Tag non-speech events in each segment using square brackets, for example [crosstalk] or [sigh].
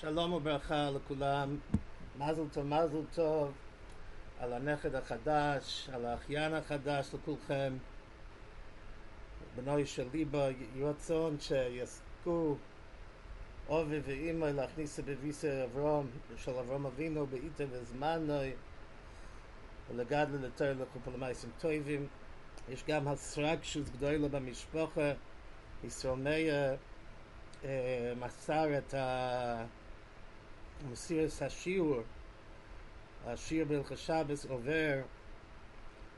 שלום וברכה לכולם, מזל טוב, מזל טוב על הנכד החדש, על האחיין החדש לכולכם. בנוי של ליבה, רצון שיזכו אובי ואימא להכניס בביסר אברום, של אברום אבינו בעיתה וזמנוי ולגדל יותר לחופו למייסים טובים. יש גם הסרגשות גדולה במשפחה, ישראל מאיר אה, מסר את ה... מסיר את השיעור, השיר בהלכי שבס עובר,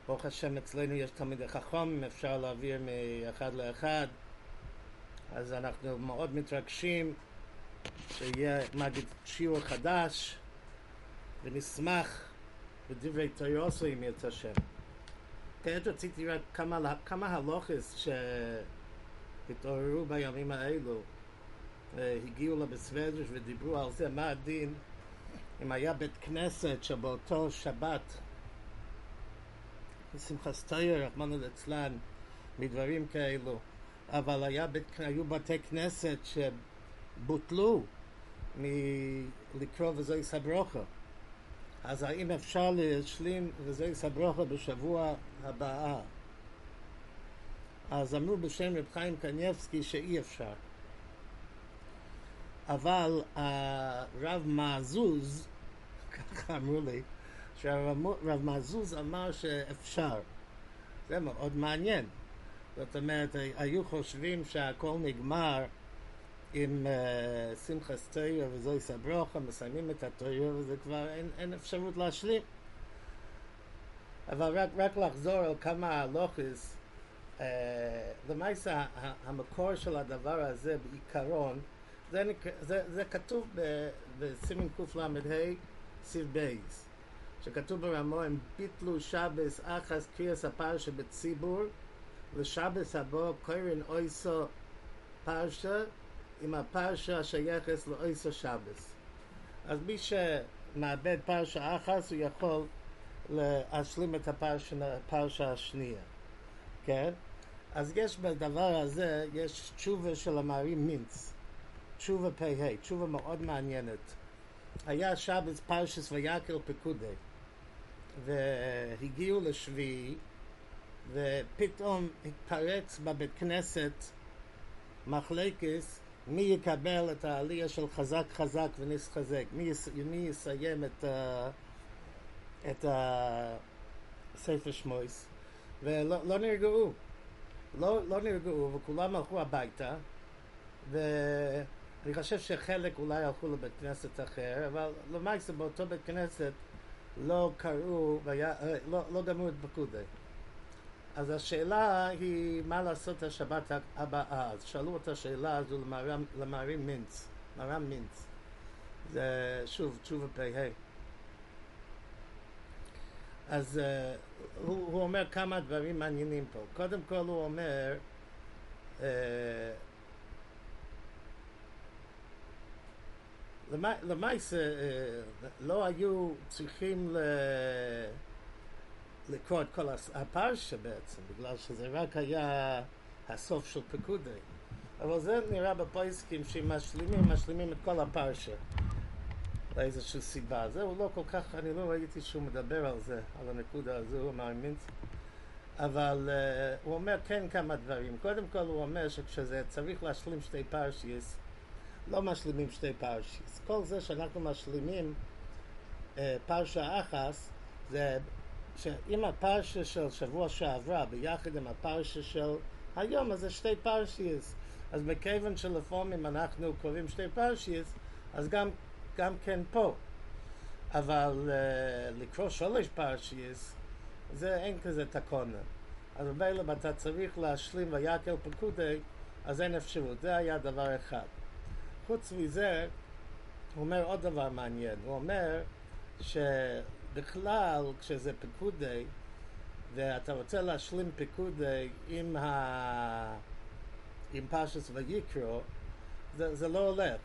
ברוך השם אצלנו יש תלמידי חכם, אפשר להעביר מאחד לאחד, אז אנחנו מאוד מתרגשים שיהיה מגיד שיעור חדש ונשמח בדברי תוירוסו אם ירצה השם. כעת רציתי רק כמה, כמה הלוכס שהתעוררו בימים האלו הגיעו לבסוודרש ודיברו על זה מה הדין אם היה בית כנסת שבאותו שבת שמחת סטייר, רחמנו ליצלן, מדברים כאלו אבל היה בית, היו בתי כנסת שבוטלו מלקרוא וזוהי סברוכה אז האם אפשר להשלים וזוהי סברוכה בשבוע הבאה אז אמרו בשם רב חיים קניבסקי שאי אפשר אבל הרב מעזוז, [laughs] ככה אמרו לי, שהרב מעזוז אמר שאפשר. זה מאוד מעניין. זאת אומרת, היו חושבים שהכל נגמר עם uh, שמחה סטריה וזוהי סברוכה, מסיימים את הטריה וזה כבר אין, אין אפשרות להשלים. אבל רק, רק לחזור על כמה הלוכס, uh, למעשה המקור של הדבר הזה בעיקרון זה, זה, זה כתוב בסימן קל"ה סיב בייס שכתוב ברמו הם ביטלו שבס אחס קריאס הפרשה בציבור לשבס הבא קורן אויסו פרשה עם הפרשה השייכת לאויסו שבס אז מי שמאבד פרשה אחס הוא יכול להשלים את הפרשה, הפרשה השנייה כן? אז יש בדבר הזה, יש תשובה של המערים מינץ תשובה פ"ה, תשובה מאוד מעניינת. היה שבץ פרשס ויקל פקודי, והגיעו לשביעי, ופתאום התפרץ בבית כנסת מחלקס מי יקבל את העלייה של חזק חזק ונסחזק, מי, יס, מי יסיים את, uh, את הספר שמויס, ולא לא נרגעו, לא, לא נרגעו, וכולם הלכו הביתה, ו... אני חושב שחלק אולי הלכו לבית כנסת אחר, אבל למעשה באותו בית כנסת לא קראו, ויה, לא, לא גמרו את פקודי. אז השאלה היא מה לעשות השבת הבאה. אז שאלו את השאלה הזו למערים מינץ, מרם מינץ. זה שוב תשובה פ"ה. אז uh, הוא, הוא אומר כמה דברים מעניינים פה. קודם כל הוא אומר uh, למעשה לא היו צריכים לקרוא את כל הפרשה בעצם, בגלל שזה רק היה הסוף של פקודי. אבל זה נראה בפויסקים שמשלימים, משלימים את כל הפרשה לאיזושהי סיבה. זהו לא כל כך, אני לא ראיתי שהוא מדבר על זה, על הנקודה הזו, הוא מאמין. אבל uh, הוא אומר כן כמה דברים. קודם כל הוא אומר שכשזה צריך להשלים שתי פרשיס, לא משלימים שתי פרשיס. כל זה שאנחנו משלימים אה, פרשה אחס, זה שאם הפרשה של שבוע שעברה ביחד עם הפרשה של היום, אז זה שתי פרשיס. אז מכיוון שלפעמים אנחנו קוראים שתי פרשיס, אז גם, גם כן פה. אבל uh, לקרוא שלוש פרשיס, זה אין כזה תקונה. אז בבילם אתה צריך להשלים ויקל פקודי, אז אין אפשרות. זה היה דבר אחד. חוץ מזה, הוא אומר עוד דבר מעניין. הוא אומר שבכלל, כשזה פיקודי, ואתה רוצה להשלים פיקודי עם, ה... עם פרשס ויקרו, זה, זה לא הולך.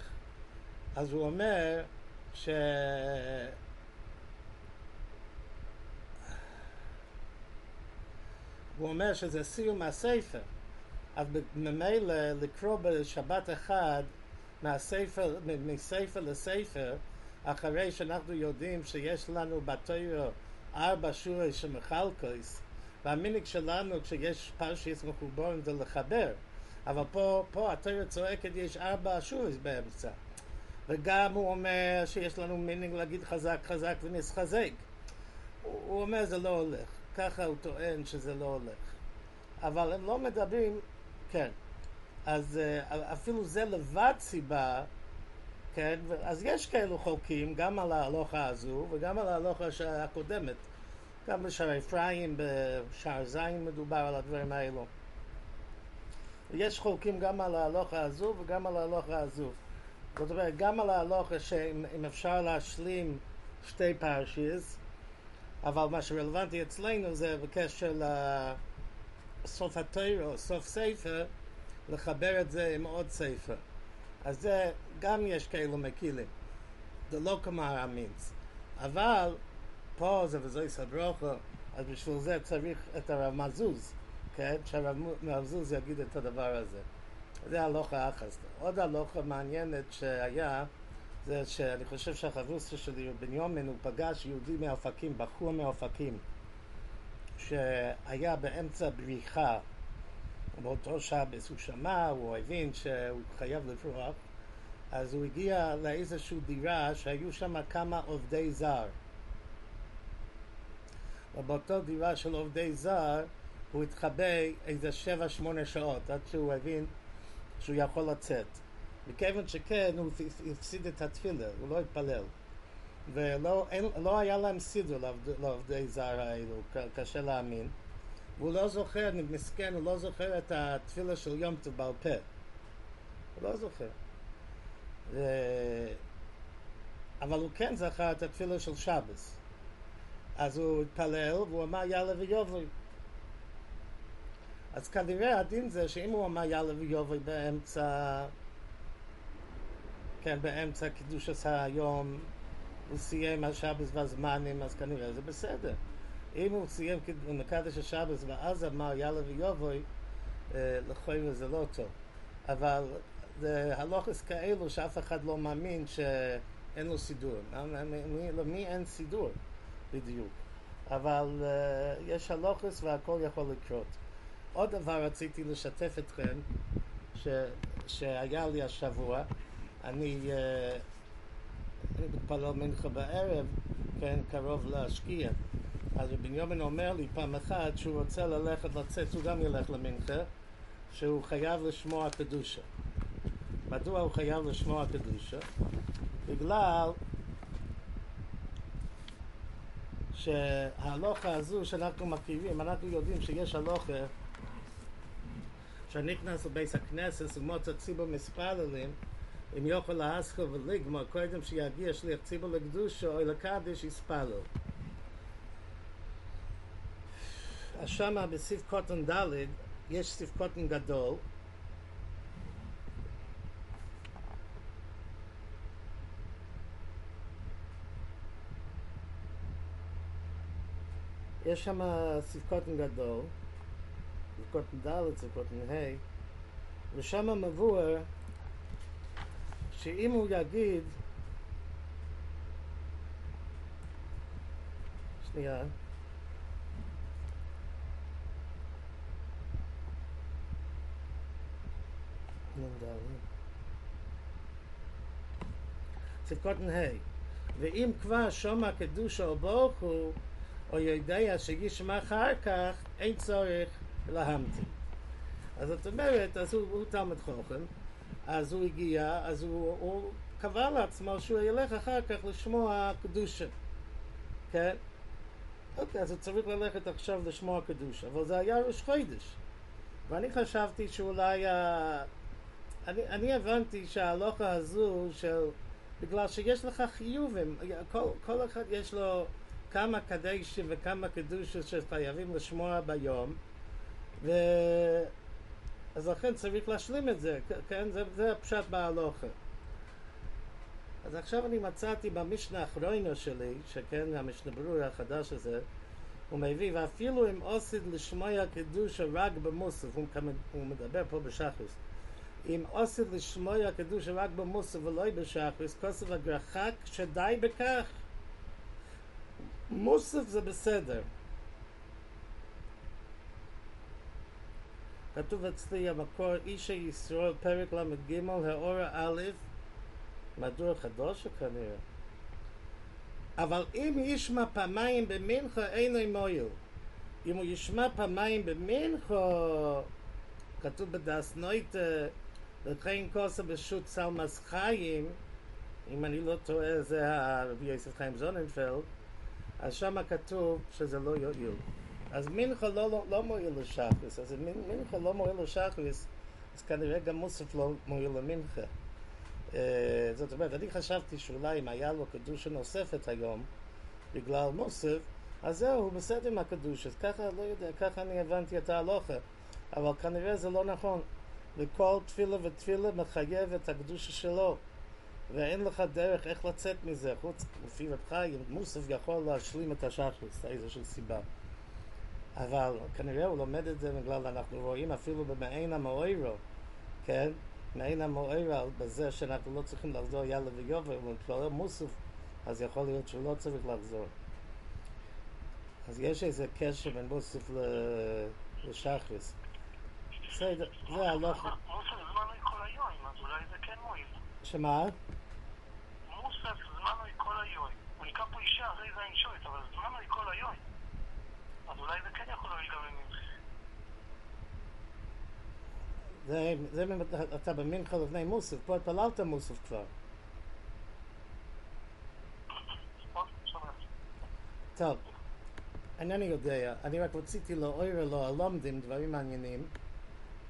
אז הוא אומר ש... הוא אומר שזה סיום הספר. אז ממילא לקרוא בשבת אחד מהספר, מספר לספר, אחרי שאנחנו יודעים שיש לנו בתוירו ארבע שורי שמחלקוס, והמיניק שלנו כשיש פרשיס מחוברים זה לחבר, אבל פה, פה התוירו צועקת יש ארבע שורי באמצע. וגם הוא אומר שיש לנו מיניק להגיד חזק חזק ונסחזק. הוא, הוא אומר זה לא הולך, ככה הוא טוען שזה לא הולך. אבל הם לא מדברים, כן. אז אה, אפילו זה לבד סיבה, כן, אז יש כאלו חולקים גם על ההלוכה הזו וגם על ההלוכה הקודמת. גם בשער אפרים, בשער זין מדובר על הדברים האלו. יש חולקים גם על ההלוכה הזו וגם על ההלוכה הזו. זאת אומרת, גם על ההלוכה שאם אפשר להשלים שתי פרשיס, אבל מה שרלוונטי אצלנו זה בקשר לסוף התוירו, סוף ספר, לחבר את זה עם עוד ספר. אז זה, גם יש כאלו מקילים. זה לא כמו הרמינץ. אבל פה זה וזו יסברוכו, אז בשביל זה צריך את הרב מזוז, כן? שהרב מזוז יגיד את הדבר הזה. זה הלוכה אחת. עוד הלוכה מעניינת שהיה, זה שאני חושב שהחברוסה שלי בנימין הוא פגש יהודי מאופקים, בחור מאופקים, שהיה באמצע בריחה. באותו שבס הוא שמע, הוא הבין שהוא חייב לברוח, אז הוא הגיע לאיזושהי דירה שהיו שם כמה עובדי זר. ובאותו דירה של עובדי זר הוא התחבא איזה שבע שמונה שעות עד שהוא הבין שהוא יכול לצאת. מכיוון שכן הוא הפסיד את התפילה, הוא לא התפלל. ולא אין, לא היה להם סידור לעובדי זר האלו, קשה להאמין. והוא לא זוכר, מסכן, הוא לא זוכר את התפילה של יום טוב בעל פה. הוא לא זוכר. ו... אבל הוא כן זכר את התפילה של שבס. אז הוא התפלל והוא אמר יאללה ויובי. אז כנראה הדין זה שאם הוא אמר יאללה ויובי באמצע, כן, באמצע קידוש עשה היום, הוא סיים השבס והזמנים, אז כנראה זה בסדר. אם הוא סיים מקדש השבס ואז אמר יאללה ויובוי, לכוי זה לא טוב. אבל זה הלוכס כאלו שאף אחד לא מאמין שאין לו סידור. למי אין סידור בדיוק? אבל uh, יש הלוכס והכל יכול לקרות. עוד דבר רציתי לשתף אתכם, ש, שהיה לי השבוע, אני, uh, אני מתפלל מנחה בערב, כן, קרוב להשקיע. אז בנימין אומר לי פעם אחת שהוא רוצה ללכת לצאת, הוא גם ילך למנחה, שהוא חייב לשמוע קדושה. מדוע הוא חייב לשמוע קדושה? בגלל שההלוכה הזו שאנחנו מכירים, אנחנו יודעים שיש הלוכה שנכנס לבייס הכנסת ומוצא ציבור מספללים אם יוכל להסכו ולגמור קודם שיגיע שליח ציבור לקדושה או לקדש יספלל אז שמה בסיף קוטן ד' יש סיף קוטן גדול. יש שם סיף קוטן גדול. סיף קוטן ד' סיף קוטן ה' ושם מבואר שאם הוא יגיד שנייה צדקותן ה' ואם כבר שומע קדושה או ברוך הוא או יודע שישמע אחר כך אין צורך להמתין. אז זאת אומרת, אז הוא, הוא תלמד חוכם אז הוא הגיע, אז הוא, הוא קבע לעצמו שהוא ילך אחר כך לשמוע קדושה כן? אוקיי, אז הוא צריך ללכת עכשיו לשמוע קדושה אבל זה היה ראש חודש. ואני חשבתי שאולי אני, אני הבנתי שההלוכה הזו של בגלל שיש לך חיובים כל, כל אחד יש לו כמה קדשים וכמה קדושות שחייבים לשמוע ביום ו... אז לכן צריך להשלים את זה, כן? זה, זה הפשט בהלוכה. אז עכשיו אני מצאתי במשנה האחרונה שלי, שכן, המשנה ברור החדש הזה, הוא מביא, ואפילו אם עוsid לשמוע קדושה רק במוסף, הוא מדבר פה בשחוס, אם עושה לשמוע הקדוש רק במוסף ולא בשחריס, כוסף הגרחק שדי בכך. מוסף זה בסדר. כתוב אצלי המקור איש הישראל פרק ל"ג האור א' מדור חדוש כנראה אבל אם ישמע פעמיים במנחה אינו מועיל אם הוא ישמע פעמיים במנחה כתוב בדס נויטה לכן כוסה בשוט צלמס חיים אם אני לא טועה זה הרבי יוסף חיים זוננפלד אז שם כתוב שזה לא יועיל אז מנחה לא, לא, לא מועיל לשחריס, אז מנחה לא מועיל לשחריס, אז כנראה גם מוסף לא מועיל למנחה. Uh, זאת אומרת, אני חשבתי שאולי אם היה לו קדושה נוספת היום, בגלל מוסף, אז זהו, הוא בסדר עם הקדושה, ככה, לא יודע, ככה אני הבנתי את ההלוכה. אבל כנראה זה לא נכון. וכל תפילה ותפילה מחייב את הקדושה שלו. ואין לך דרך איך לצאת מזה, חוץ, לפי רב חיים, מוסף יכול להשלים את השחריס, איזושהי סיבה. אבל כנראה הוא לומד את זה בגלל אנחנו רואים אפילו במעין המאוירו, כן? מעין המאוירו בזה שאנחנו לא צריכים לחזור יאללה ויובר, אבל כבר מוסוף, אז יכול להיות שהוא לא צריך לחזור. אז יש איזה קשר בין מוסוף לשחריס. בסדר, זה הלוך... מוסף זמן כל היום, אז אולי זה כן מועיל. שמה? מוסף זמן כל היום. הוא נקרא פה אישה, הרי זה אין שוית, אבל זמן כל היום. אז אולי זה כן יכול להועיל גם למנחה. זה, זה אתה במנחה לפני מוסף, פה התפללת מוסף כבר. שומע. טוב, אינני יודע, אני רק רציתי לעורר לו הלומדים דברים מעניינים,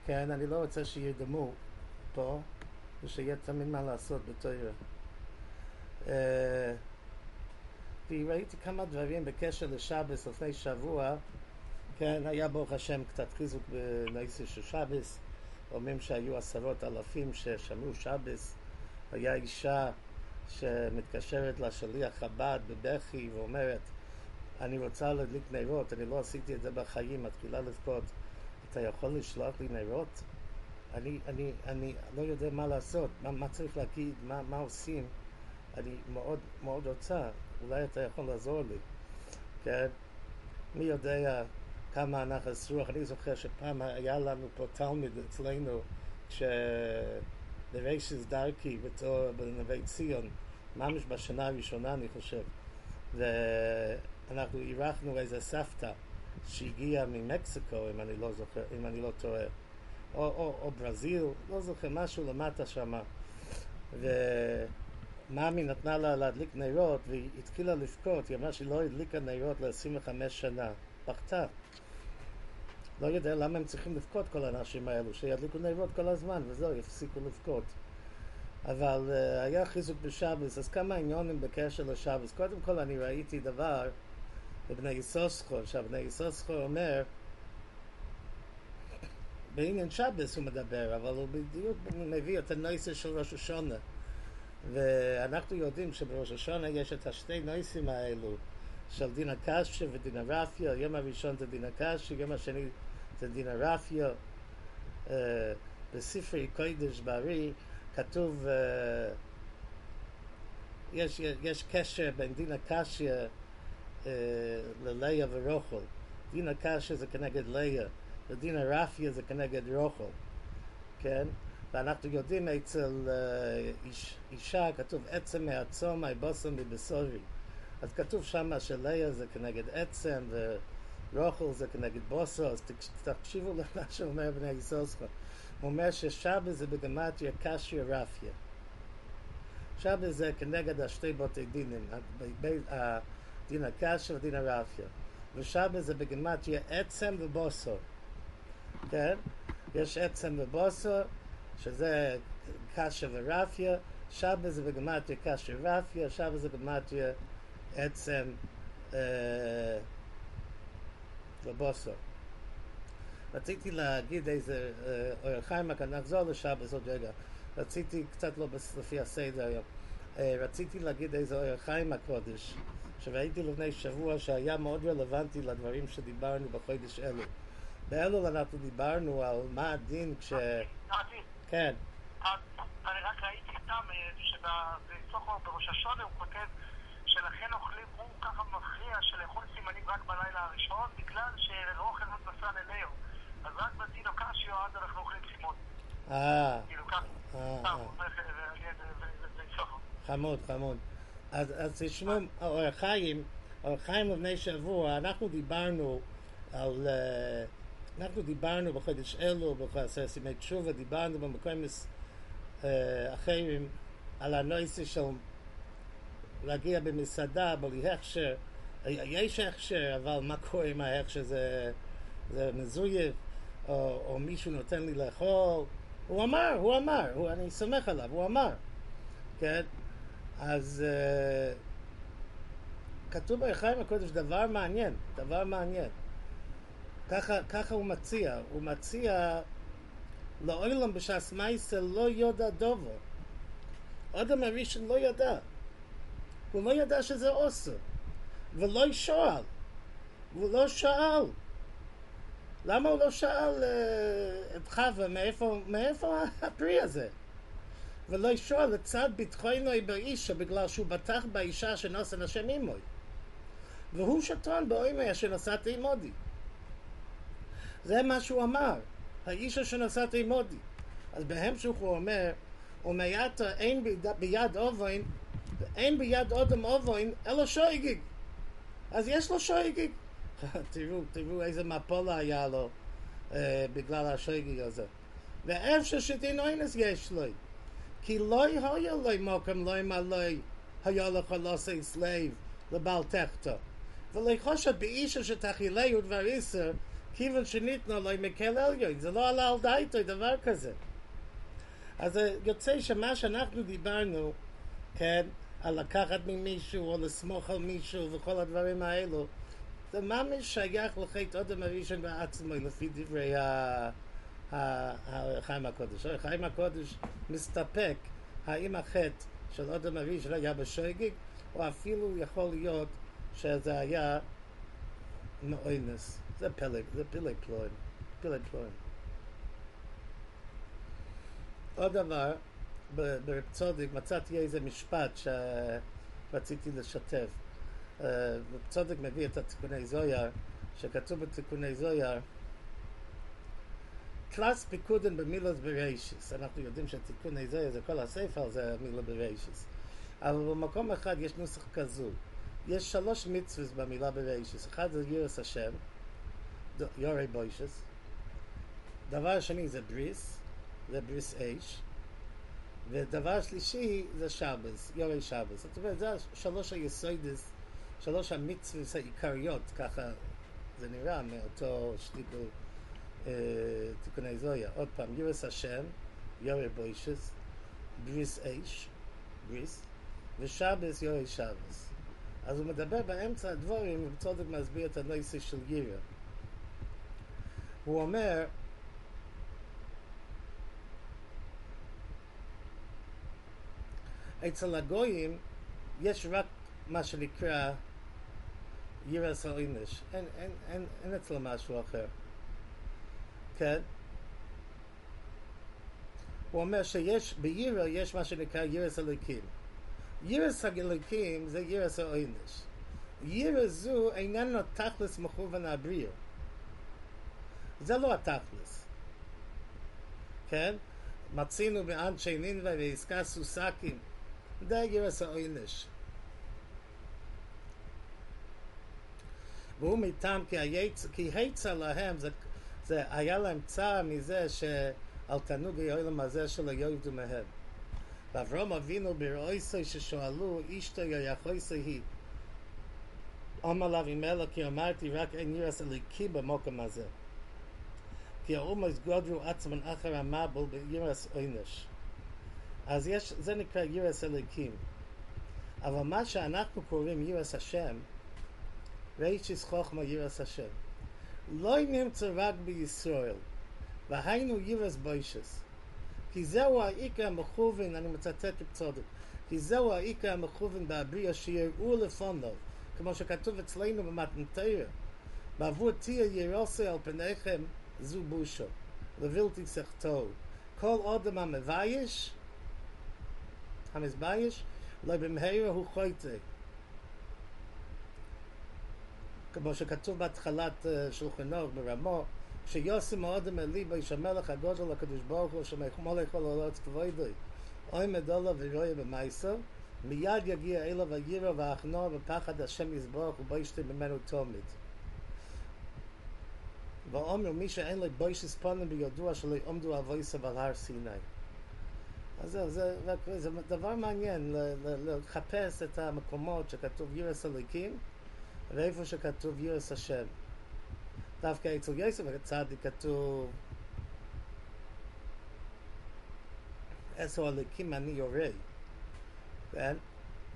כן, אני לא רוצה שירדמו פה, ושיהיה תמיד מה לעשות בתוירה. אה, וראיתי כמה דברים בקשר לשבס לפני שבוע, כן, היה ברוך השם קצת חיזוק בנאיסי של שבס, אומרים שהיו עשרות אלפים ששמעו שבס, היה אישה שמתקשרת לשליח חב"ד בבכי ואומרת, אני רוצה להדליק נרות, אני לא עשיתי את זה בחיים, מתחילה לבכות, אתה יכול לשלוח לי נרות? אני, אני, אני לא יודע מה לעשות, מה, מה צריך להגיד, מה, מה עושים, אני מאוד מאוד רוצה, אולי אתה יכול לעזור לי, כן? מי יודע כמה הנחס רוח, אני זוכר שפעם היה לנו פה תלמיד אצלנו, כשדרשס דרכי בתור בנווה ציון, ממש בשנה הראשונה אני חושב, ואנחנו אירחנו איזה סבתא שהגיעה ממקסיקו, אם אני לא זוכר, אם אני לא טועה, או, או, או ברזיל, לא זוכר, משהו למטה שמה. ומאמי נתנה לה להדליק נרות והיא התחילה לבכות, היא אמרה שהיא לא הדליקה נרות ל-25 שנה, בכתה. לא יודע למה הם צריכים לבכות כל האנשים האלו, שידליקו נרות כל הזמן וזהו, יפסיקו לבכות. אבל uh, היה חיזוק בשבס, אז כמה עניונים בקשר לשבס. קודם כל אני ראיתי דבר בבני יסוסחו, עכשיו בני יסוסחו אומר בעניין שבס הוא מדבר, אבל הוא בדיוק מביא את הנויסה של ראש השונה. ואנחנו יודעים שבראש השונה יש את השתי נויסים האלו של דין הקשיא ודין הרפיה, יום הראשון זה דין הקשיא, יום השני זה דין הרפיה. Uh, בספרי קודש בריא כתוב, uh, יש, יש קשר בין דין הקשיא ללאה ורוחל. דין הקשיא זה כנגד לאה. ודין הרפיה זה כנגד רוחל, כן? ואנחנו יודעים אצל uh, איש, אישה כתוב עצם מעצום היבוסם מבשורי. אז כתוב שם שליה זה כנגד עצם ורוחל זה כנגד בוסו, אז תקשיבו למה שאומר בני יסוסך. הוא אומר ששבה זה בגמטריה קשיא רפיה. שבה זה כנגד השתי בתי דינים, דין הקשיא ודין הרפיה. ושבה זה בגמטריה עצם ובוסו. כן? יש עצם ובוסו, שזה קשה ורפיה, שבה זה בגמטריה קשה ורפיה, שבה זה בגמטריה עצם ובוסו. רציתי להגיד איזה אור חיים, רק נחזור לשבס עוד רגע. רציתי, קצת לא לפי הסדר היום, רציתי להגיד איזה אור חיים הקודש, שראיתי לפני שבוע שהיה מאוד רלוונטי לדברים שדיברנו בחודש אלו. באלול אנחנו דיברנו על מה הדין כש... כן. אני רק ראיתי סתם אה, שבסוכו בראש השונה הוא כותב שלכן אוכלים, הוא ככה מכריע שלאכול סימנים רק בלילה הראשון בגלל שאוכל לא נסע לנאו. אז רק בדינו קשיו אז אנחנו אוכלים סימון. אה, כאילו ככה, אה, אה. אה, אה, אה. חמוד, חמוד. אז, אז תשמעו, אור חיים, אור חיים לפני שבוע, אנחנו דיברנו על... אה, אנחנו דיברנו בחודש אלו, בחודש סימי תשובה, דיברנו במקומות אה, אחרים על הנושא של להגיע במסעדה בלי הכשר. אה, יש הכשר, אבל מה קורה עם ההכשר? זה, זה מזויף, או, או מישהו נותן לי לאכול. הוא אמר, הוא אמר, הוא, אני סומך עליו, הוא אמר. כן? אז uh, כתוב בחיים הקודש דבר מעניין, דבר מעניין. ככה, ככה הוא מציע, הוא מציע לעולם בשעס מייסר לא יודע דובו. אדם הראשון לא ידע. הוא לא ידע שזה עושה. ולא שואל. הוא לא שאל. למה הוא לא שאל uh, את חווה מאיפה, מאיפה הפרי הזה? ולא שואל לצד ביטחונוי באישה בגלל שהוא בטח באישה שנושא השם עמוי. והוא שטון באוימי אשר נסעתי עמודי. זה מה שהוא אמר, האישה שנשאתי עמודי. אז בהמשך הוא אומר, ומעתה אין ביד, ביד אובוין, אין ביד אודם אובוין, אלא שויגיג. אז יש לו שויגיג. [laughs] תראו, תראו איזה מפולה היה לו אה, בגלל השויגיג הזה. ואיפה שתין אוינס יש לו. כי לא היה לו מוקם לא מלא היה לך say slave לבעל תחתו. ולא חושב באישה שתחילהו דבר איסר כיוון שניתנו לו מקל עליון. זה לא עלה על דעתו דבר כזה. אז יוצא שמה שאנחנו דיברנו, כן, על לקחת ממישהו או לסמוך על מישהו וכל הדברים האלו, זה ממש שייך לחטא אודם הראשון בעצמו לפי דברי ה... החיים הקודש. החיים הקודש מסתפק האם החטא של אדם הראשון היה בשויגיג, או אפילו יכול להיות שזה היה מאוינס. זה פלג, זה פילי פלוין. פילי פלוין. עוד דבר, ברב צודיק מצאתי איזה משפט שרציתי לשתף. רב צודיק מביא את התיקוני זויר, שכתוב בתיקוני זויר, קלאס פיקודן במילוס ברישיס. אנחנו יודעים שתיקוני זויר זה כל הספר זה מילה ברישיס. אבל במקום אחד יש נוסח כזו. יש שלוש מצווס במילה ברישיס. אחד זה ירס השם, יורי בוישס. דבר שני זה בריס, זה בריס אש. ודבר שלישי זה שבס, יורי שבס. זאת אומרת, זה שלוש היסוידס, שלוש המצווס העיקריות, ככה זה נראה מאותו אה, תיקוני זויה. עוד פעם, ירס השם, יורי בוישס, בריס אש, בריס, ושבס יורי שבס. אז הוא מדבר באמצע הדבורים, ובצודק מסביר את הנושא של גירה. הוא אומר, אצל הגויים יש רק מה שנקרא ירס האינש. אין, אין, אין, אין אצלו משהו אחר. כן? הוא אומר שיש, בירה יש מה שנקרא ירס הליקים. ירס הליקים זה ירס האינש. ירס זו איננו תכלס מכוון הבריאה. זה לא התכלס. כן? מצינו באנשי נינווה ועסקה סוסקים. זה ירס האינש. והוא מטעם. כי היצע להם, זה, זה היה להם צער מזה שעל תנוג העולם הזה שלא יעבדו מהם. ואברום אבינו בראויסוי ששואלו, אישתו יחויסוי היא. אומר לה אבימלך כי אמרתי רק אין ירס אליקי במוקם הזה. כי האומות גודרו עצמן אחר המבול בירס אינש. אז יש, זה נקרא ירס אליקים. אבל מה שאנחנו קוראים ירס השם, רישיס חוכמה ירס השם. לא נמצא רק בישראל, והיינו ירס בוישס. כי זהו העיקר המכוון, אני מצטט בצודק, כי זהו העיקר המכוון בהבריאה שיראו לפונו, כמו שכתוב אצלנו במתנתרא, בעבור תהיה ירוסה על פניכם זו בושו, לבלתי סחטו, כל אודם המבייש, המזבייש, לא במהרה הוא חויטה. כמו שכתוב בהתחלת אה, שולחן אור ברמו, אל ליבו איש המלך הגודל הקדוש ברוך הוא שמחמול לכל עולת כבודוי. אוי מדולה ורואה במייסו, מיד יגיע אליו הירו והכנוע ופחד השם יזברך ובוישתי ממנו תומד. ואומר מי שאין לו בוישס פונים בידוע שלא עומדו אבויסו על הר סיני. אז זהו, זה, זה, זה דבר מעניין לחפש את המקומות שכתוב ירס הליקים ואיפה שכתוב ירס השם. דווקא אצל יוסף הצדיק כתוב עשר הליקים אני יורה, כן?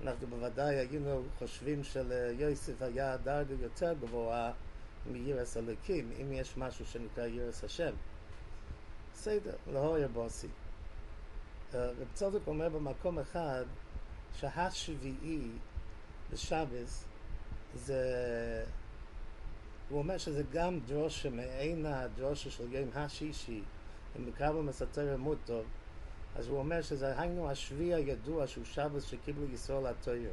אנחנו בוודאי היינו חושבים שליוסף היה דרגה יותר גבוהה מירס הליקים, אם יש משהו שנקרא ירס השם. בסדר, לא ירבוסי. רב צודק אומר במקום אחד שהשביעי בשבס זה הוא אומר שזה גם דרושה מעין הדרושה של יום השישי אם נקרא במסתר עמוד טוב אז הוא אומר שזה היינו השביעי הידוע שהוא שבס שקיבלו ישראל התויר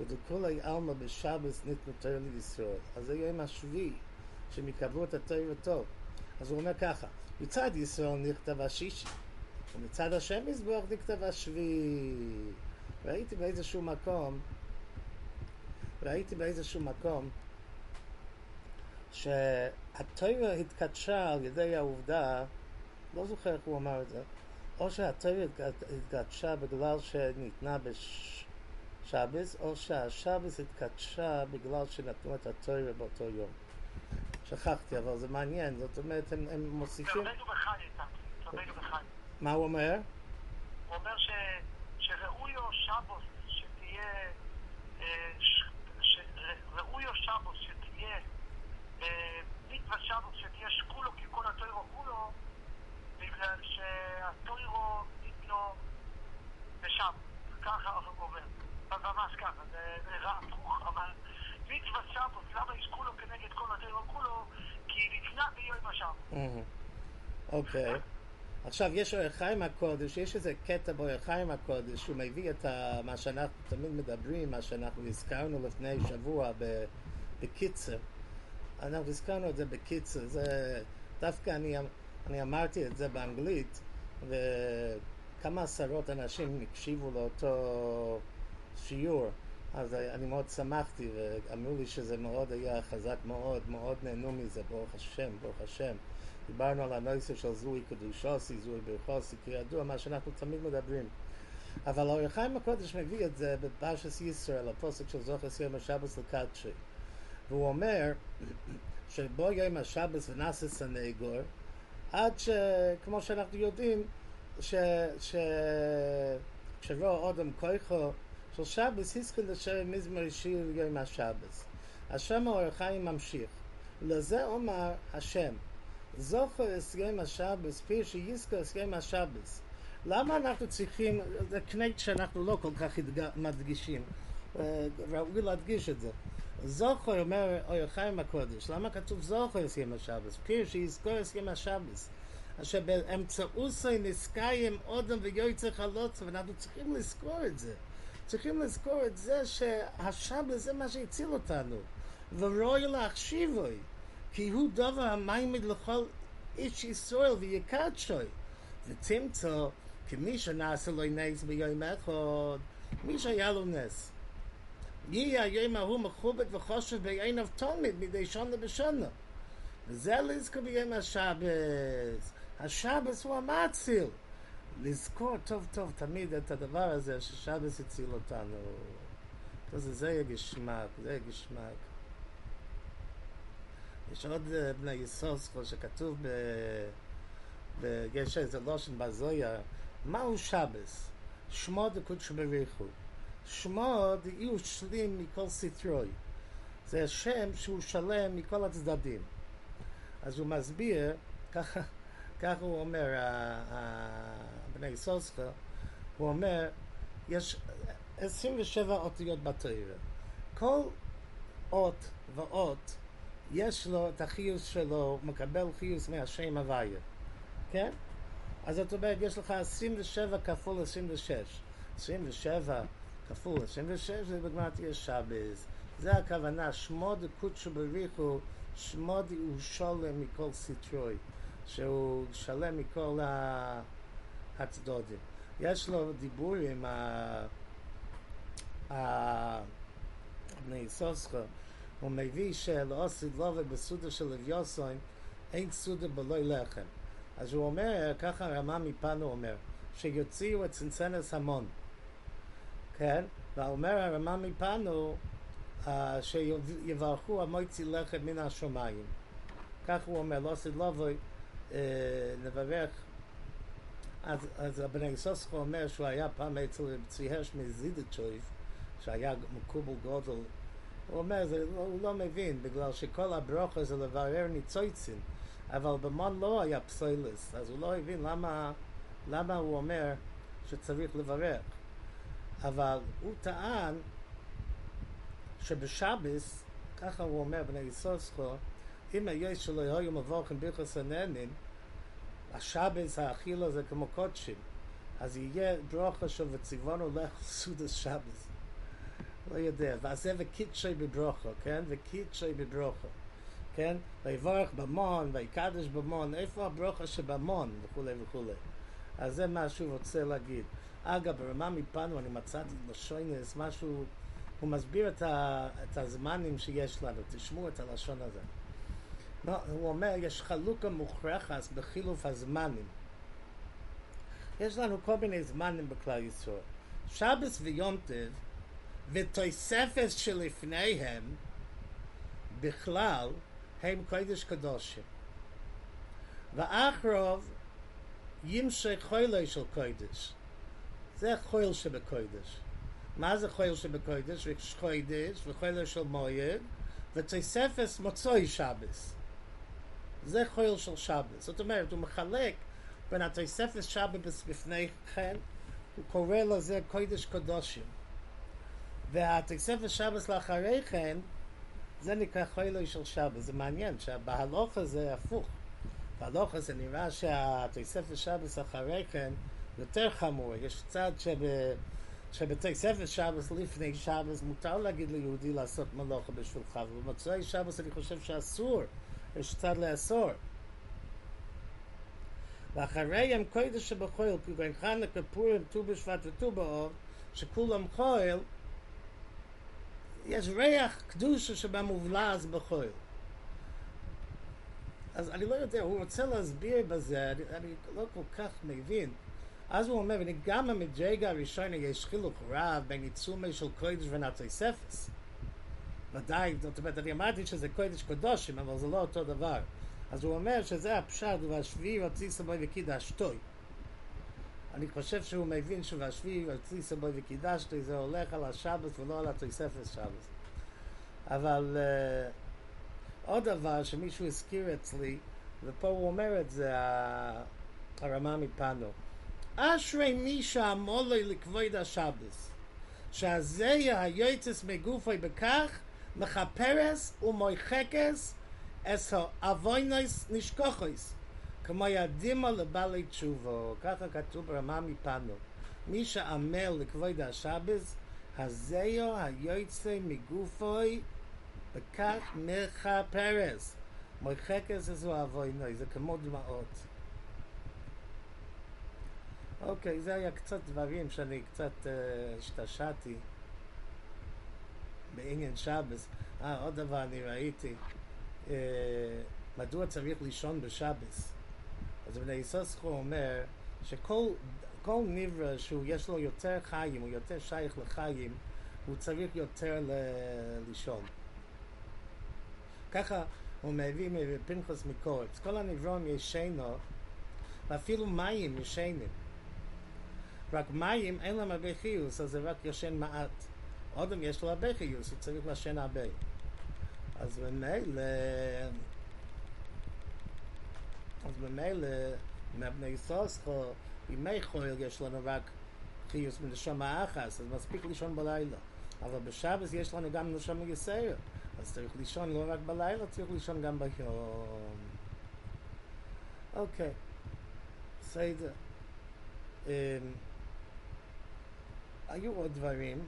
ודכולי עלמא בשבס ניתנו תויר לישראל. אז זה יום השביעי שהם יקבלו את התויר טוב אז הוא אומר ככה מצד ישראל נכתב השישי ומצד השם יזבוח נכתב השביעי. ראיתי באיזשהו מקום ראיתי באיזשהו מקום שהתוירה התקדשה על ידי העובדה, לא זוכר איך הוא אמר את זה, או שהתוירה התקדשה בגלל שניתנה בשבס, או שהשבס התקדשה בגלל שנתנו את התוירה באותו יום. שכחתי, אבל זה מעניין, זאת אומרת, הם, הם מוסיפים... מה הוא אומר? הוא אומר ש, שראויו שבוס שתהיה, אה, ש, ש, ראויו שבוס שתהיה, אה, מצווה שבוס שתהיה שקולו ככל התוירו כולו, בגלל שהתוירו ניתנו בשם, ככה אומר, ממש ככה, זה, רע הפוך, אבל מצווה שבוס, למה יש כולו כנגד כל התוירו כולו? כי ניתנה ביום השם. אוקיי. עכשיו, יש אור החיים הקודש, יש איזה קטע באור החיים הקודש, שהוא מביא את ה, מה שאנחנו תמיד מדברים, מה שאנחנו הזכרנו לפני שבוע בקיצר. אנחנו הזכרנו את זה בקיצר, זה דווקא אני, אני אמרתי את זה באנגלית, וכמה עשרות אנשים הקשיבו לאותו שיעור, אז אני מאוד שמחתי, ואמרו לי שזה מאוד היה חזק מאוד, מאוד נהנו מזה, ברוך השם, ברוך השם. דיברנו על הנושא של זוהי קדושוסי, זוהי ברכוסי, כידוע, מה שאנחנו תמיד מדברים. אבל אור החיים הקודש מביא את זה בפרשס ישראל, הפוסק של זוכר יום השבס לקדשי. והוא אומר שבו יום השבס ונעשה סנגור, עד שכמו שאנחנו יודעים, ש... ש... כשרוא אודם כויכו של שבס, הסכים לשיר מזמר שיר יום השבס. השם האור החיים ממשיך. לזה אומר השם, זוכר יום השבס, פיר שיזכר יום השבס. למה אנחנו צריכים, זה קנט שאנחנו לא כל כך מדגישים, אה, ראוי להדגיש את זה. זוכר אומר אור חיים הקודש, למה כתוב זוכר יום השבס? פיר שיזכור יום השבס. אשר באמצעוסי נזכיים אודם ויועצר חלוץ, ואנחנו צריכים לזכור את זה. צריכים לזכור את זה שהשבס זה מה שהציל אותנו. ורואי להחשיבוי. כי הוא דבר המיימד לכל איש ישראל ויקדשוי. ותמצא, כמי שנעשה לו נס ביום אחד, מי שהיה לו נס. יהיה היום ההוא מכובד וחושב בעיניו תלמיד מדי שנה בשנה. וזה לזכור ביום השבס. השבס הוא המציל. לזכור טוב טוב תמיד את הדבר הזה ששבס הציל אותנו. אז זה יהיה גשמק, זה יהיה גשמק. יש עוד בני יסוסכו שכתוב ב... ב... יש איזה לושן בזויה, מהו שבס? שמו דקודש בריחו. שמו דאיהו שלים מכל סטרוי. זה השם שהוא שלם מכל הצדדים. אז הוא מסביר, ככה, ככה הוא אומר, בני יסוסכו, הוא אומר, יש 27 אותיות בתורה. כל אות ואות יש לו את החיוס שלו, הוא מקבל חיוס מהשם הוויה, כן? אז זאת אומרת, יש לך 27 כפול 26. 27 כפול 26 זה בגמרת יש שבס. זה הכוונה, שמוד קודשו בריחו, שמוד הוא שולם מכל סיטרוי, שהוא שלם מכל הצדודים. יש לו דיבור עם ה... בני סוסכו, הוא מביא שלעוסיד לובה בסודה של אביוסוין, אין סודה בלוי לחם. אז הוא אומר, ככה רמה מפנו אומר, שיוציאו את צנצנס המון. כן? ואומר הרמה מפנו, uh, שיברכו המויצי לחם מן השמיים. כך הוא אומר, לא עשית לבוי, uh, נברך. אז, אז הבני סוסכו אומר שהוא היה פעם אצל צבי הרש מזידצ'ויב, שהיה מקובל גודל. הוא אומר, זה, הוא לא מבין, בגלל שכל הברוכה זה לברר ניצויצים. אבל במון לא היה פסוילס, אז הוא לא הבין למה, למה הוא אומר שצריך לברך. אבל הוא טען שבשבס, ככה הוא אומר בני יסוסכו, אם היש שלו היו מבורכים ברכס הנהנים, השבס האכילה זה כמו קודשים, אז יהיה ברוכה של וציוונו לך סודס שבס. לא יודע, ואז זה וקידשי בברוכו, כן? וקידשי בברוכו. כן? ויברך במון, ויקדש במון, איפה הברוכה שבמון, וכולי וכולי. אז זה מה שהוא רוצה להגיד. אגב, ברמה מפנו אני מצאתי לשוינס משהו, הוא מסביר את, ה, את הזמנים שיש לנו, תשמעו את הלשון הזה. לא, הוא אומר, יש חלוקה מוכרחת בחילוף הזמנים. יש לנו כל מיני זמנים בכלל ישראל. שבס ויום טב ותוספת שלפניהם בכלל הם קודש קדושים. ואחרוב ימשך חוילי של קודש. זה חויל שבקודש. מה זה חויל שבקודש? יש חוידש וחויל של מויד ותוספס מוצוי שבס. זה חויל של שבס. זאת אומרת, הוא מחלק בין התוספס שבס בפני כן, הוא קורא לזה קודש קדושים. והתוספס שבס לאחרי כן, זה נקרא חוילוי של שבס. זה מעניין שבהלוך הזה הפוך. בהלוך הזה נראה שהתוספת שבס אחרי כן יותר חמור. יש צד שב... שבתי ספר שבס לפני שבס מותר להגיד ליהודי לעשות מלוכה בשבילך, ובמצואי שבס אני חושב שאסור, יש צד לאסור. ואחרי הם קודש שבחויל, בין חנוכה, פורים, ט"ו בשבט וט"ו באוב, שכולם חויל, יש ריח קדושה שבמובלז בחויל. אז אני לא יודע, הוא רוצה להסביר בזה, אני, אני לא כל כך מבין. אז הוא אומר, וגם המדרגה הראשונה יש חילוק רב בין עיצומי של קודש ונטוי ספס. ודאי, זאת אומרת, אני אמרתי שזה קודש קדושים, אבל זה לא אותו דבר. אז הוא אומר שזה הפשט, והשביעי רצי סבוי וקידשתוי. אני חושב שהוא מבין שבשביעי רצי סבוי וקידשתוי זה הולך על השבת ולא על התוספת שבת. אבל uh, עוד דבר שמישהו הזכיר אצלי, ופה הוא אומר את זה, הרמה מפנו. אשרי מי שעמולוי לכבוד השבס, שהזה היועצס מגופי בכך, מכפרס ומויחקס אס האבוינוס נשכוחוס, כמו ידימו לבעלי תשובו, ככה כתוב ברמה מפנו. מי שעמל לכבוד השבס, הזהו היועצי מגופוי בכך מכפרס. מויחקס איזו אבוינוי, זה כמו דמעות. אוקיי, זה היה קצת דברים שאני קצת uh, השתשעתי בעניין שבס. אה, עוד דבר אני ראיתי, uh, מדוע צריך לישון בשבס? אז בני יסוסכו אומר שכל כל נברא שהוא יש לו יותר חיים, הוא יותר שייך לחיים, הוא צריך יותר ל- לישון. ככה הוא מביא מפנחס מקורץ. כל הנברון ישנו, ואפילו מים ישנים. רק מים אין להם הרבה חיוס, אז זה רק ישן מעט. אודם יש לו הרבה חיוס, הוא צריך לשן הרבה. אז במילא, אז במילא, מבני סוסכו, ימי חויל יש לנו רק חיוס מנשמה אחס, אז מספיק לישון בלילה. אבל בשבס יש לנו גם נשמה יסייר. אז צריך לישון לא רק בלילה, צריך לישון גם ביום. אוקיי. בסדר. היו עוד דברים,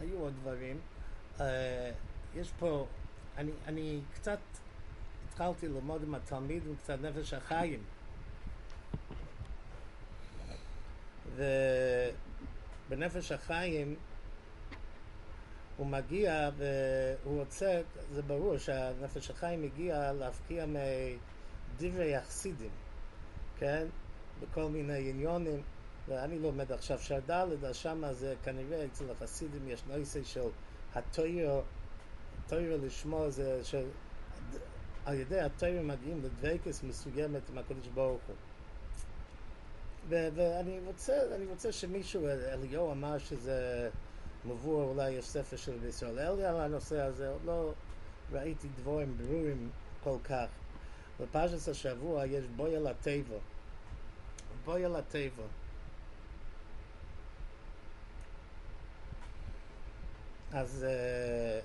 היו עוד דברים. אה, יש פה, אני, אני קצת התחלתי ללמוד עם התלמיד עם קצת נפש החיים. ובנפש החיים הוא מגיע והוא רוצה, זה ברור שהנפש החיים מגיע להפקיע מדברי החסידים, כן? בכל מיני עניונים, ואני לומד עכשיו שרד"ל, אז שמה זה כנראה אצל החסידים יש נושא של התוירו, תוירו לשמו זה של על ידי התוירו מגיעים לדבקס מסוימת עם הקדוש ברוך הוא. ואני רוצה, אני רוצה שמישהו, אליהו אמר שזה מבוא, אולי יש ספר של בישראל אליה על הנושא הזה, עוד לא ראיתי דבורים ברורים כל כך. בפרשת השבוע יש בויה לטבע. בויה לטבע. אז uh,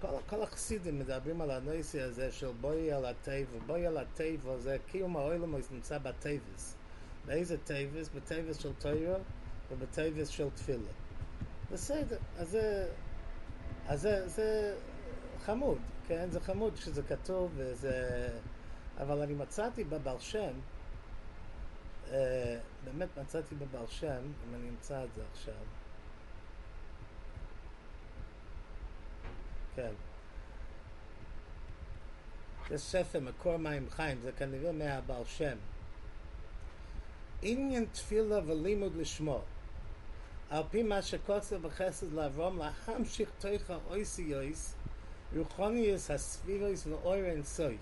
כל, כל החסידים מדברים על הנושא הזה של בואי על הטבע. בואי על הטבע זה קיום העולם נמצא בטבעס. באיזה טבעס? בטבעס של תוירו ובטבעס של תפילה. בסדר, אז זה, אז זה, זה חמוד, כן? זה חמוד שזה כתוב וזה... אבל אני מצאתי בבעל שם, אה, באמת מצאתי בבעל שם, אם אני אמצא את זה עכשיו, כן. זה ספר מקור מים חיים, זה כנראה מהבעל שם. עניין תפילה ולימוד לשמו. על פי מה שקוצר בחסד לאברום להמשיך תוך האויסיוס רוחוניוס הספירוס ואור אין סויף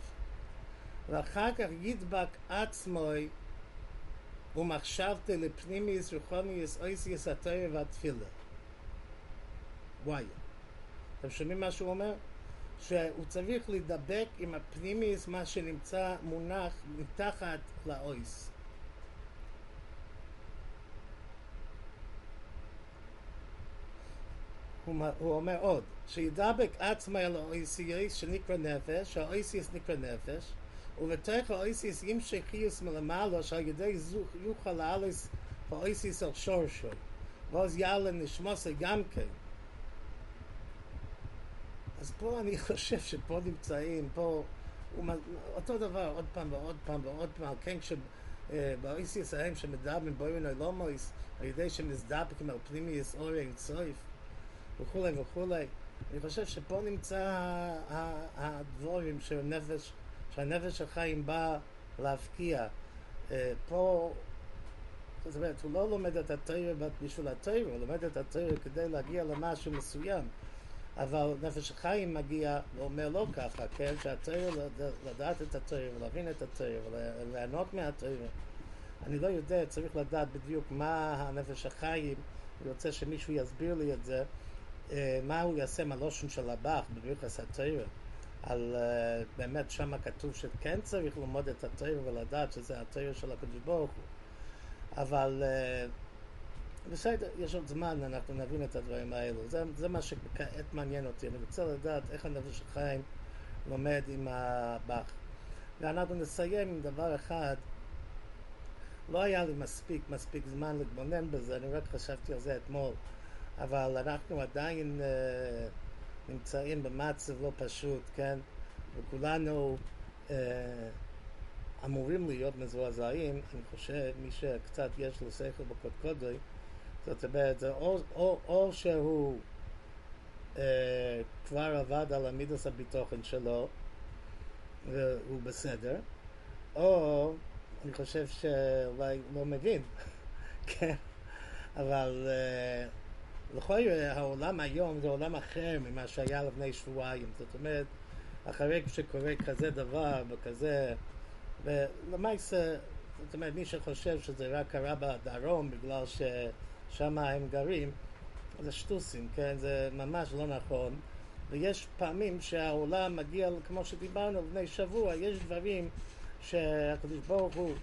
ואחר כך ידבק עצמוי ומחשבתי לפנימיוס רוחוניוס אויסיוס התויר והתפילה וואי אתם שומעים מה שהוא אומר? שהוא צריך להידבק עם הפנימיוס מה שנמצא מונח מתחת לאויס הוא אומר עוד, שידבק עצמה אל האויסיוס שנקרא נפש, האויסיוס נקרא נפש, ובתוך האויסיוס ימשך חיוס מלמעלה, שעל ידי זוך יוכל לעלס האויסיוס על שורשו, ואז יעלה נשמוסה גם כן. אז פה אני [laughs] חושב שפה נמצאים, פה, אותו דבר, עוד פעם ועוד פעם ועוד פעם, כן, כשבאויסיוס ההם שמדברים בוירנו לא מויס, על ידי שמזדבקים על פנימיוס אורי אינסויף, וכולי וכולי. אני חושב שפה נמצא הדבורים שהנפש, שהנפש החיים בא להפקיע. פה, זאת אומרת, הוא לא לומד את התרא בשביל התרא, הוא לומד את התרא כדי להגיע למשהו מסוים. אבל נפש החיים מגיע ואומר לא ככה, כן? שהתרא, לדעת את התרא ולהבין את התרא וליהנות מהתרא. אני לא יודע, צריך לדעת בדיוק מה הנפש החיים, אני רוצה שמישהו יסביר לי את זה. מה הוא יעשה מהלושן של הבח בברכס התרא, על באמת שם כתוב שכן צריך ללמוד את התרא ולדעת שזה התרא של הקדוש ברוך הוא. אבל בסדר, יש עוד זמן, אנחנו נבין את הדברים האלו. זה, זה מה שכעת מעניין אותי. אני רוצה לדעת איך הנפש החיים לומד עם הבח. ואנחנו נסיים עם דבר אחד. לא היה לי מספיק, מספיק זמן להתבונן בזה, אני רק חשבתי על זה אתמול. אבל אנחנו עדיין uh, נמצאים במצב לא פשוט, כן? וכולנו uh, אמורים להיות מזועזעים, אני חושב, מי שקצת יש לו שכל בקודקודוי, זאת אומרת, זה או, או, או שהוא uh, כבר עבד על המידוס הביטוחן שלו, והוא בסדר, או אני חושב שאולי לא מבין, [laughs] כן? אבל... Uh, לכל העולם היום זה עולם אחר ממה שהיה לפני שבועיים. זאת אומרת, אחרי שקורה כזה דבר וכזה, ולמעשה, זאת אומרת, מי שחושב שזה רק קרה בדרום בגלל ששם הם גרים, זה שטוסים, כן? זה ממש לא נכון. ויש פעמים שהעולם מגיע, כמו שדיברנו לפני שבוע, יש דברים שהקדוש ברוך הוא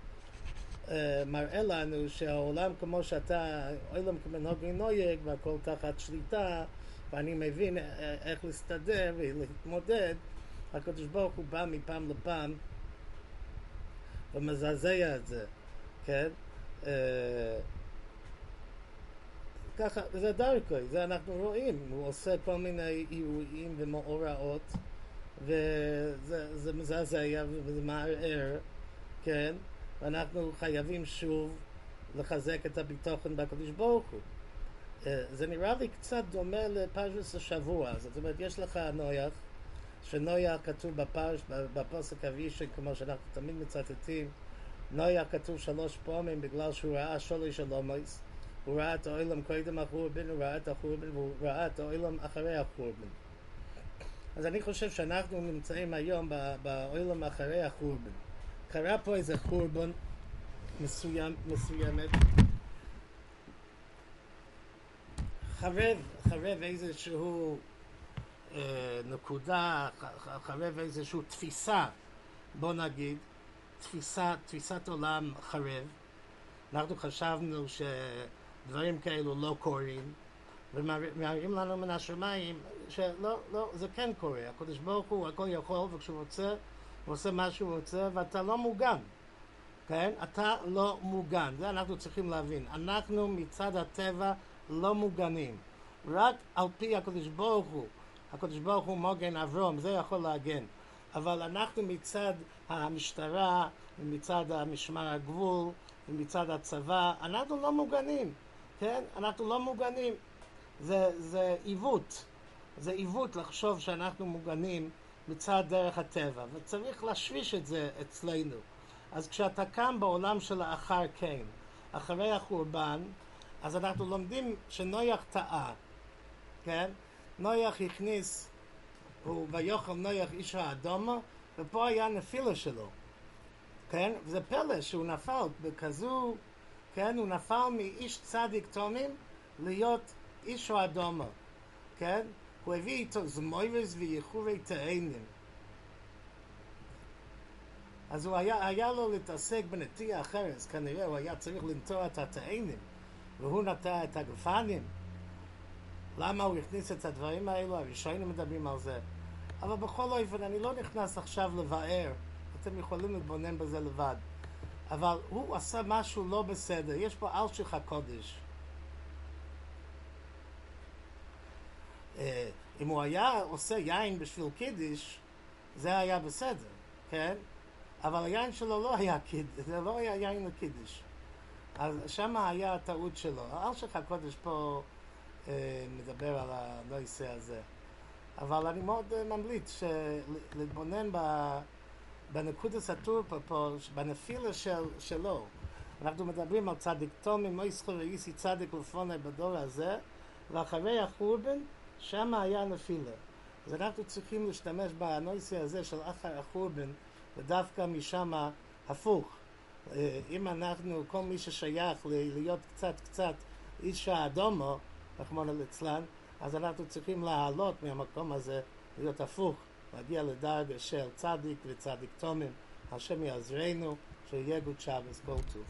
מראה לנו שהעולם כמו שאתה, עולם כמנהוג נויג והכל תחת שליטה ואני מבין איך להסתדר ולהתמודד, הקדוש ברוך הוא בא מפעם לפעם ומזעזע את זה. כן? אה, ככה, זה דרכו, זה אנחנו רואים, הוא עושה כל מיני אירועים ומאורעות, וזה מזעזע וזה מערער, כן? ואנחנו חייבים שוב לחזק את הביטחון בקדוש ברוך הוא. אה, זה נראה לי קצת דומה לפרשת השבוע, זאת אומרת, יש לך נויח, שנויח כתוב בפרש, בפוסק אבישי, כמו שאנחנו תמיד מצטטים, נויח כתוב שלוש פעמים בגלל שהוא ראה שולש שלומויס, הוא ראה את העולם קודם החורבן, הוא ראה את החורבן, והוא ראה את העולם אחרי החורבן. אז אני חושב שאנחנו נמצאים היום בעולם אחרי החורבן. קרה פה איזה חורבן מסוים, מסוימת, חרב, חרב איזשהו אה, נקודה, חרב איזושהי תפיסה, בוא נגיד, תפיסה, תפיסת עולם חרב. אנחנו חשבנו שדברים כאלו לא קורים, ומראים לנו מן השמיים שלא, לא, זה כן קורה. הקדוש ברוך הוא הכל יכול, וכשהוא רוצה, הוא עושה מה שהוא רוצה, ואתה לא מוגן. כן? אתה לא מוגן. זה אנחנו צריכים להבין. אנחנו מצד הטבע לא מוגנים. רק על פי הקדוש ברוך הוא, הקדוש ברוך הוא מוגן אברום, זה יכול להגן. אבל אנחנו מצד המשטרה, ומצד המשמר הגבול, ומצד הצבא, אנחנו לא מוגנים, כן? אנחנו לא מוגנים. זה, זה עיוות. זה עיוות לחשוב שאנחנו מוגנים מצד דרך הטבע, וצריך להשריש את זה אצלנו. אז כשאתה קם בעולם של האחר כן, אחרי החורבן, אז אנחנו לומדים שנויח טעה, כן? נויח הכניס, הוא ויוכל נויח איש האדומה, ופה היה נפילה שלו, כן? וזה פלא שהוא נפל בכזו, כן? הוא נפל מאיש צדיק תומים להיות איש האדומה, כן? הוא הביא איתו זמוירס וייחורי תאנים. אז הוא היה, היה לו להתעסק בנטייה אחרת, כנראה הוא היה צריך לנטוע את התאנים. והוא נטע את הגפנים. למה הוא הכניס את הדברים האלו? הראשונים מדברים על זה. אבל בכל אופן, אני לא נכנס עכשיו לבאר, אתם יכולים להתבונן בזה לבד. אבל הוא עשה משהו לא בסדר, יש פה אלשיך הקודש. אה, אם הוא היה עושה יין בשביל קידיש, זה היה בסדר, כן? אבל היין שלו לא היה קידיש, זה לא היה יין לקידיש. אז שם היה הטעות שלו. אלשיך הקודש פה אה, מדבר על הנושא הזה. אבל אני מאוד אה, ממליץ להתבונן בנקודס הטורפה פה, בנפילה של, שלו. אנחנו מדברים על צדיק תומי, מויסחו ואיסי צדיק לפוני בדור הזה, ואחרי החורבן, שם היה נפילה. אז אנחנו צריכים להשתמש בנושא הזה של אחר החורבן, ודווקא משם הפוך. אה, אם אנחנו, כל מי ששייך להיות קצת קצת איש האדומו, רחמנא ליצלן, אז אנחנו צריכים לעלות מהמקום הזה, להיות הפוך, להגיע לדרגה של צדיק וצדיק תומים. השם יעזרנו, שיהיה גוד שבס כל טוב.